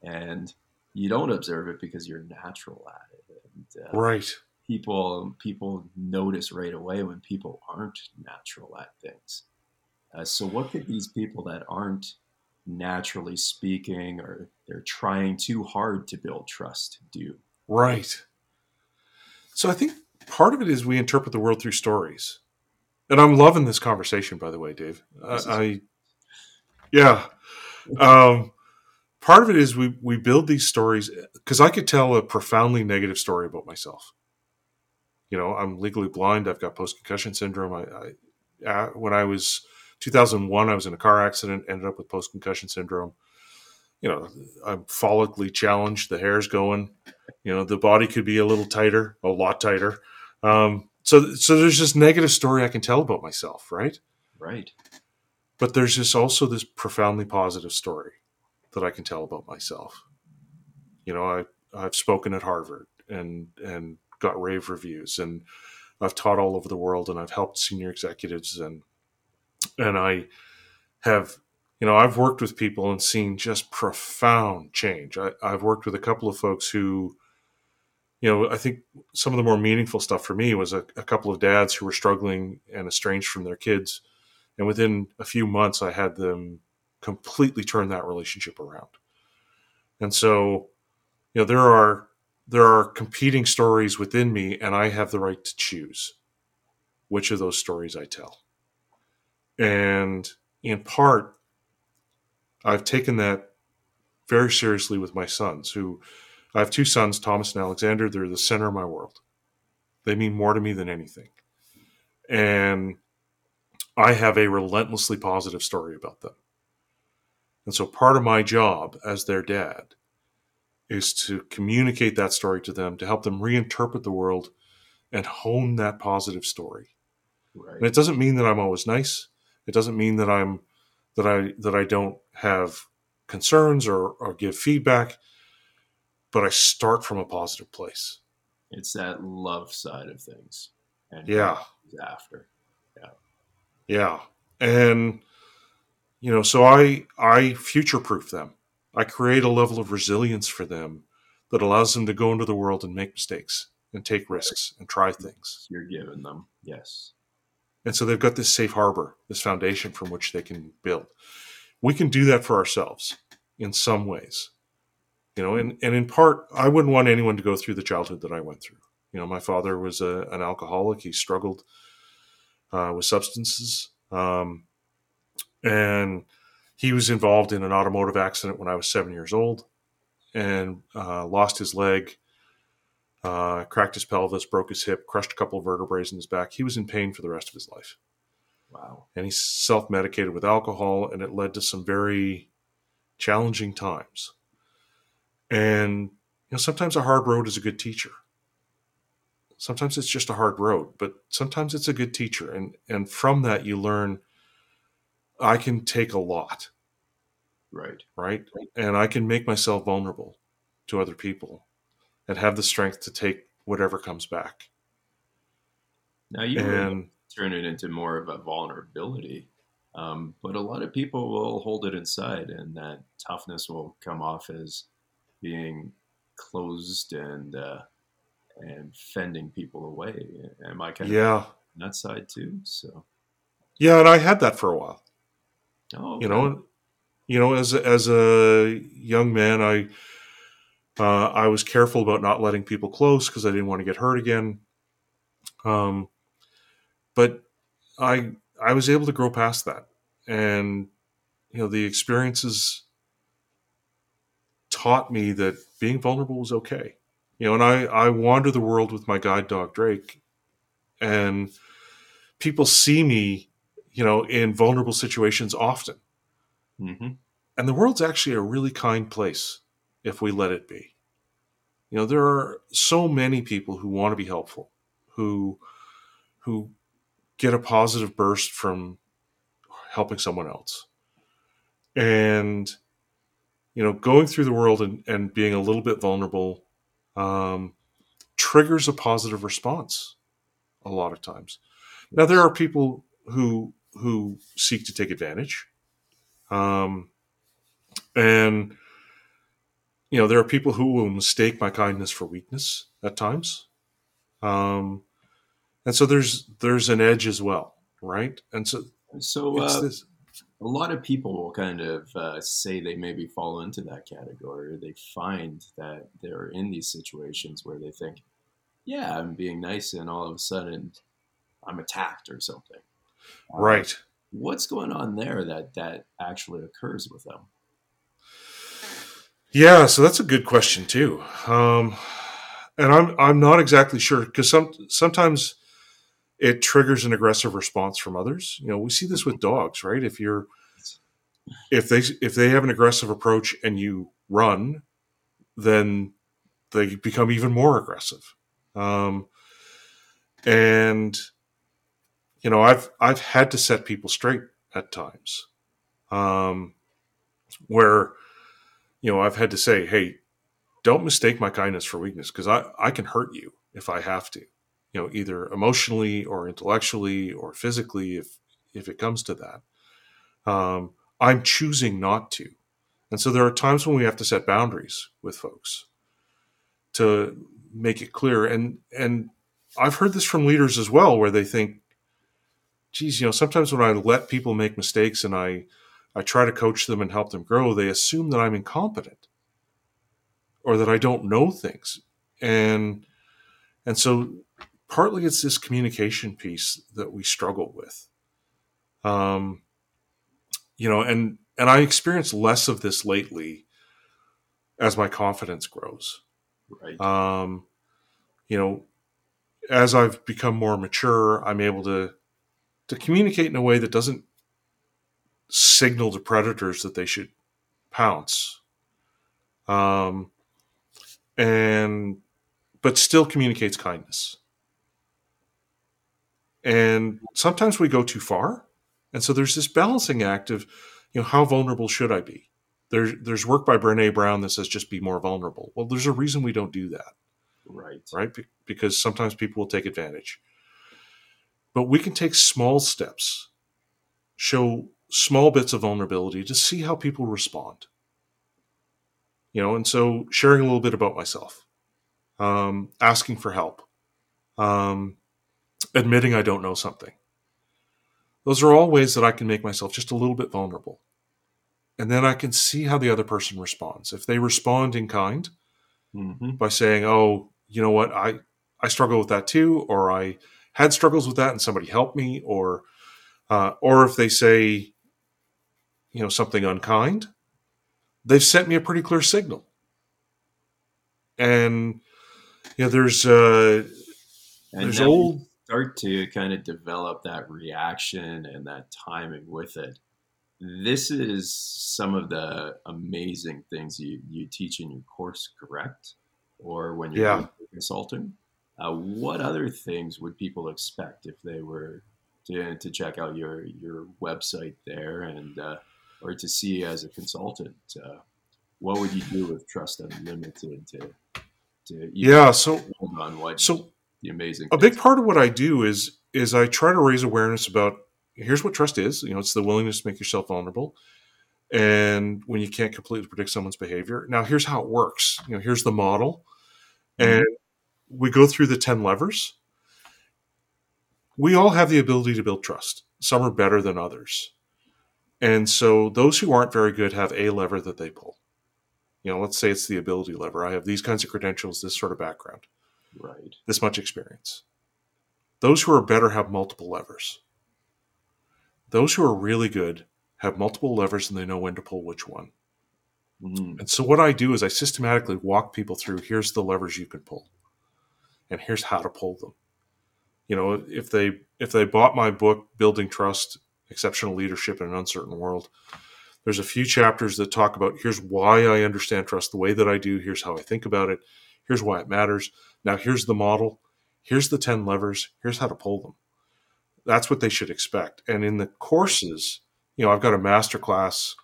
[SPEAKER 1] and you don't observe it because you're natural at it
[SPEAKER 2] and, uh, right
[SPEAKER 1] people people notice right away when people aren't natural at things uh, so what could these people that aren't naturally speaking or they're trying too hard to build trust do
[SPEAKER 2] right so i think part of it is we interpret the world through stories. And I'm loving this conversation, by the way, Dave. I, I yeah. Um, part of it is we we build these stories because I could tell a profoundly negative story about myself, You know, I'm legally blind. I've got post concussion syndrome. I, I when I was 2001, I was in a car accident, ended up with post concussion syndrome. You know, I'm follically challenged. The hair's going. You know, the body could be a little tighter, a lot tighter. Um, so, so there's this negative story I can tell about myself, right?
[SPEAKER 1] Right.
[SPEAKER 2] But there's this also this profoundly positive story that I can tell about myself. You know, I I've spoken at Harvard and and got rave reviews and I've taught all over the world and I've helped senior executives and and I have you know I've worked with people and seen just profound change. I, I've worked with a couple of folks who you know, I think some of the more meaningful stuff for me was a, a, couple of dads who were struggling and estranged from their kids. And within a few months, I had them completely turn that relationship around. And so, you know, there are there are competing stories within me, and I have the right to choose which of those stories I tell. And in part, I've taken that very seriously with my sons, who I have two sons, Thomas and Alexander. They're the center of my world. They mean more to me than anything. And I have a relentlessly positive story about them. And so part of my job as their dad is to communicate that story to them, to help them reinterpret the world and hone that positive story. Right. And it doesn't mean that I'm always nice. It doesn't mean that I'm that I that I don't have concerns or, or give feedback, but I start from a positive place.
[SPEAKER 1] It's that love side of things.
[SPEAKER 2] And yeah.
[SPEAKER 1] After. Yeah.
[SPEAKER 2] And you know so i i future proof them. I create a level of resilience for them that allows them to go into the world and make mistakes and take risks and try things.
[SPEAKER 1] You're giving them yes.
[SPEAKER 2] And so they've got this safe harbor this foundation from which they can build. We can do that for ourselves in some ways you know and, and in part i wouldn't want anyone to go through the childhood that i went through. You know my father was a, an alcoholic. He struggled uh, with substances um, and he was involved in an automotive accident when I was seven years old and uh, lost his leg, uh, cracked his pelvis, broke his hip, crushed a couple of vertebrae in his back. He was in pain for the rest of his life.
[SPEAKER 1] Wow.
[SPEAKER 2] And he self medicated with alcohol, and it led to some very challenging times. And, you know, sometimes a hard road is a good teacher. Sometimes it's just a hard road, but sometimes it's a good teacher. And, and from that, you learn I can take a lot.
[SPEAKER 1] Right.
[SPEAKER 2] Right. And I can make myself vulnerable to other people and have the strength to take whatever comes back.
[SPEAKER 1] Now you and, turn it into more of a vulnerability. Um, but a lot of people will hold it inside, and that toughness will come off as being closed and uh, and fending people away. Am I kind
[SPEAKER 2] yeah.
[SPEAKER 1] of on that side too? So
[SPEAKER 2] yeah, and I had that for a while.
[SPEAKER 1] Oh,
[SPEAKER 2] you know, you know, as as a young man, I uh, I was careful about not letting people close because I didn't want to get hurt again. Um, but I I was able to grow past that, and you know, the experiences taught me that being vulnerable was okay. You know, and I I wander the world with my guide dog Drake, and people see me you know, in vulnerable situations often.
[SPEAKER 1] Mm-hmm.
[SPEAKER 2] And the world's actually a really kind place if we let it be. You know, there are so many people who want to be helpful, who who get a positive burst from helping someone else. And you know, going through the world and, and being a little bit vulnerable um, triggers a positive response a lot of times. Now, there are people who who seek to take advantage. Um, and you know, there are people who will mistake my kindness for weakness at times. Um, and so there's there's an edge as well, right? And so
[SPEAKER 1] so uh, a lot of people will kind of uh, say they maybe fall into that category. They find that they're in these situations where they think, "Yeah, I'm being nice," and all of a sudden, I'm attacked or something.
[SPEAKER 2] Right.
[SPEAKER 1] what's going on there that that actually occurs with them?
[SPEAKER 2] Yeah, so that's a good question too. Um, and I'm I'm not exactly sure because some sometimes it triggers an aggressive response from others. You know, we see this with dogs, right? If you're if they if they have an aggressive approach and you run, then they become even more aggressive. Um, and you know, I've I've had to set people straight at times, um, where you know I've had to say, "Hey, don't mistake my kindness for weakness because I I can hurt you if I have to." You know, either emotionally or intellectually or physically, if if it comes to that. Um, I'm choosing not to. And so there are times when we have to set boundaries with folks to make it clear. And and I've heard this from leaders as well, where they think, geez, you know, sometimes when I let people make mistakes and I I try to coach them and help them grow, they assume that I'm incompetent or that I don't know things. And and so partly it's this communication piece that we struggle with. Um, you know, and and I experience less of this lately as my confidence grows.
[SPEAKER 1] Right.
[SPEAKER 2] Um, you know, as I've become more mature, I'm able to to communicate in a way that doesn't signal to predators that they should pounce. Um, and but still communicates kindness. And sometimes we go too far. And so there's this balancing act of, you know, how vulnerable should I be? There's there's work by Brene Brown that says just be more vulnerable. Well, there's a reason we don't do that.
[SPEAKER 1] Right.
[SPEAKER 2] Right? Be- because sometimes people will take advantage. But we can take small steps, show small bits of vulnerability to see how people respond. You know, and so sharing a little bit about myself, um, asking for help, um, admitting I don't know something. Those are all ways that I can make myself just a little bit vulnerable. And then I can see how the other person responds. If they respond in kind
[SPEAKER 1] Mm-hmm.
[SPEAKER 2] by saying, "Oh, you know what? I I struggle with that too," or "I had struggles with that and somebody helped me," or uh, or if they say, you know, something unkind, they've sent me a pretty clear signal. And you know, there's uh,
[SPEAKER 1] And
[SPEAKER 2] there's old
[SPEAKER 1] start to kind of develop that reaction and that timing with it. This is some of the amazing things you, you teach in your course, correct? Or when you're
[SPEAKER 2] Yeah.
[SPEAKER 1] consulting. Uh, what other things would people expect if they were to, to check out your your website there and uh, or to see you as a consultant? Uh, what would you do with Trust Unlimited to to
[SPEAKER 2] yeah. So
[SPEAKER 1] build on what
[SPEAKER 2] so
[SPEAKER 1] the amazing
[SPEAKER 2] a
[SPEAKER 1] things
[SPEAKER 2] big part of what I do is is I try to raise awareness about here's what trust is. You know, it's the willingness to make yourself vulnerable, and when you can't completely predict someone's behavior. Now, here's how it works. You know, here's the model, mm-hmm. and we go through the ten levers. We all have the ability to build trust. Some are better than others, and so those who aren't very good have a lever that they pull. You know, let's say it's the ability lever. I have these kinds of credentials, this sort of background
[SPEAKER 1] right.
[SPEAKER 2] this much experience. Those who are better have multiple levers. Those who are really good have multiple levers and they know when to pull which one.
[SPEAKER 1] Mhm.
[SPEAKER 2] And so what I do is I systematically walk people through here's the levers you can pull. And here's how to pull them. You know, if they if they bought my book Building Trust: Exceptional Leadership in an Uncertain World, there's a few chapters that talk about here's why I understand trust the way that I do, here's how I think about it, here's why it matters. Now here's the model, here's the 10 levers, here's how to pull them. That's what they should expect. And in the courses, you know, I've got a master class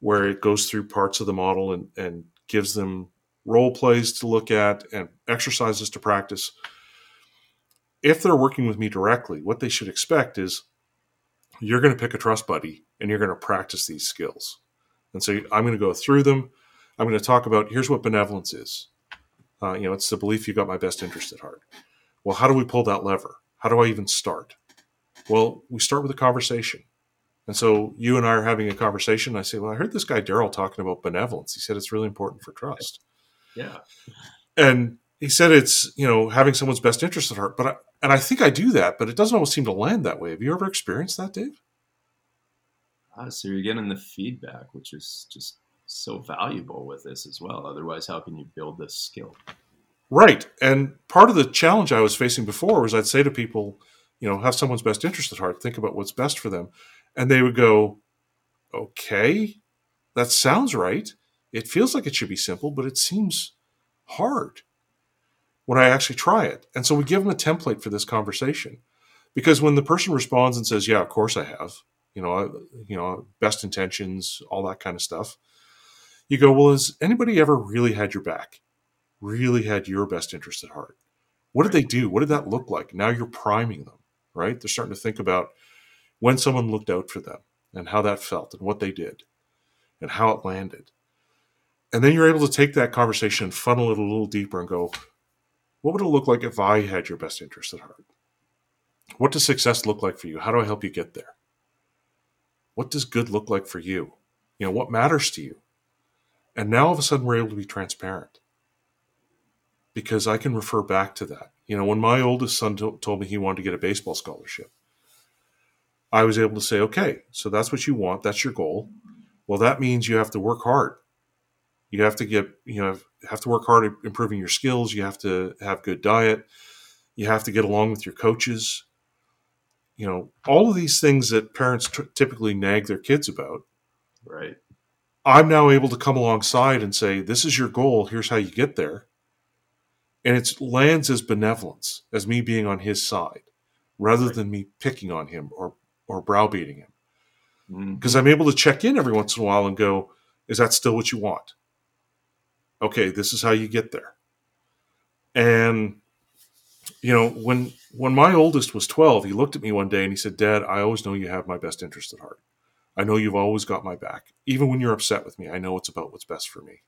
[SPEAKER 2] where it goes through parts of the model and, and gives them role plays to look at and exercises to practice. If they're working with me directly, what they should expect is you're going to pick a trust buddy and you're going to practice these skills. And so I'm going to go through them. I'm going to talk about here's what benevolence is. Uh, you know, it's the belief you've got my best interest at heart. Well, how do we pull that lever? How do I even start? Well, we start with a conversation. And so you and I are having a conversation. I say, Well, I heard this guy Darryl talking about benevolence. He said it's really important for trust.
[SPEAKER 1] Yeah.
[SPEAKER 2] And he said it's, you know, having someone's best interest at heart. But I, and I think I do that, but it doesn't always seem to land that way. Have you ever experienced that, Dave?
[SPEAKER 1] Ah, so you're getting the feedback, which is just so valuable with this as well. Otherwise, how can you build this skill?
[SPEAKER 2] Right. And part of the challenge I was facing before was I'd say to people, you know, have someone's best interest at heart, think about what's best for them. And they would go, okay, that sounds right. It feels like it should be simple, but it seems hard when I actually try it. And so we give them a template for this conversation. Because when the person responds and says, "Yeah, of course I have," you know, you know, best intentions, all that kind of stuff, you go, "Well, has anybody ever really had your back? Really had your best interest at heart? What did they do? What did that look like?" Now you're priming them, right? They're starting to think about when someone looked out for them and how that felt and what they did and how it landed. And then you're able to take that conversation and funnel it a little deeper and go, what would it look like if I had your best interest at heart? What does success look like for you? How do I help you get there? What does good look like for you? You know, what matters to you? And now all of a sudden we're able to be transparent because I can refer back to that. You know, when my oldest son t- told me he wanted to get a baseball scholarship, I was able to say, okay, so that's what you want. That's your goal. Well, that means you have to work hard. You have to get, you know, have to work hard at improving your skills. You have to have good diet. You have to get along with your coaches. You know, all of these things that parents t- typically nag their kids about.
[SPEAKER 1] Right.
[SPEAKER 2] I'm now able to come alongside and say, this is your goal. Here's how you get there. And it lands as benevolence, as me being on his side, rather right. than me picking on him or, or browbeating him. Because mm-hmm. I'm able to check in every once in a while and go, is that still what you want? okay, this is how you get there. And you know, when when my oldest was 12, he looked at me one day and he said, "Dad, I always know you have my best interest at heart. I know you've always got my back. Even when you're upset with me, I know it's about what's best for me."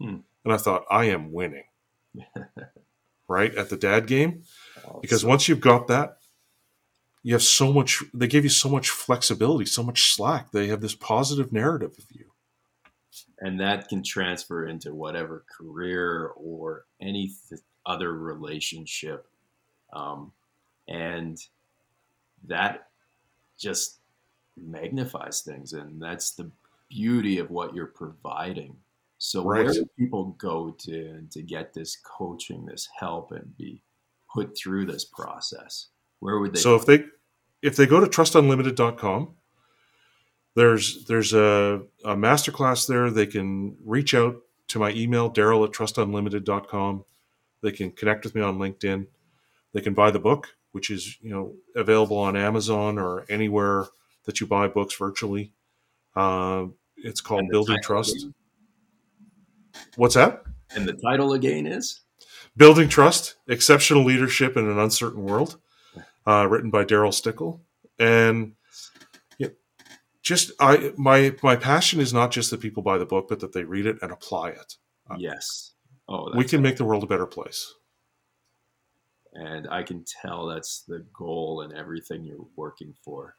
[SPEAKER 2] Hmm. And I thought, "I am winning." right? At the dad game. Oh, because once you've got that, you have so much they give you so much flexibility, so much slack. They have this positive narrative of you
[SPEAKER 1] and that can transfer into whatever career or any th- other relationship um, and that just magnifies things and that's the beauty of what you're providing so right. where do people go to to get this coaching this help and be put through this process where would they
[SPEAKER 2] so go? if they if they go to trustunlimited.com there's there's a, a masterclass there. They can reach out to my email, darryl at trustunlimited.com. They can connect with me on LinkedIn. They can buy the book, which is you know available on Amazon or anywhere that you buy books virtually. Uh, it's called Building Trust. Again? What's that?
[SPEAKER 1] And the title again is
[SPEAKER 2] Building Trust: Exceptional Leadership in an Uncertain World, uh, written by Darryl Stickel. And yeah, just I my my passion is not just that people buy the book, but that they read it and apply it.
[SPEAKER 1] Yes.
[SPEAKER 2] Oh, we can make the world a better place.
[SPEAKER 1] And I can tell that's the goal and everything you're working for.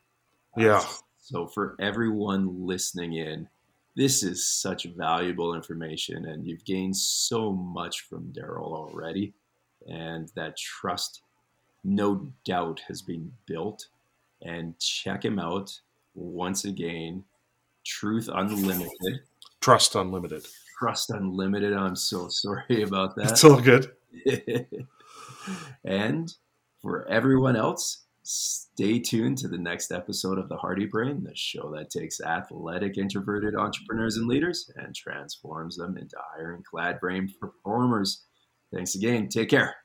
[SPEAKER 2] Yeah.
[SPEAKER 1] So for everyone listening in, this is such valuable information, and you've gained so much from Darryl already, and that trust, no doubt, has been built. And check him out once again, Truth Unlimited.
[SPEAKER 2] Trust Unlimited.
[SPEAKER 1] Trust Unlimited. I'm so sorry about that.
[SPEAKER 2] It's all good.
[SPEAKER 1] and for everyone else, stay tuned to the next episode of The Hardy Brain, the show that takes athletic, introverted entrepreneurs and leaders and transforms them into ironclad brain performers. Thanks again. Take care.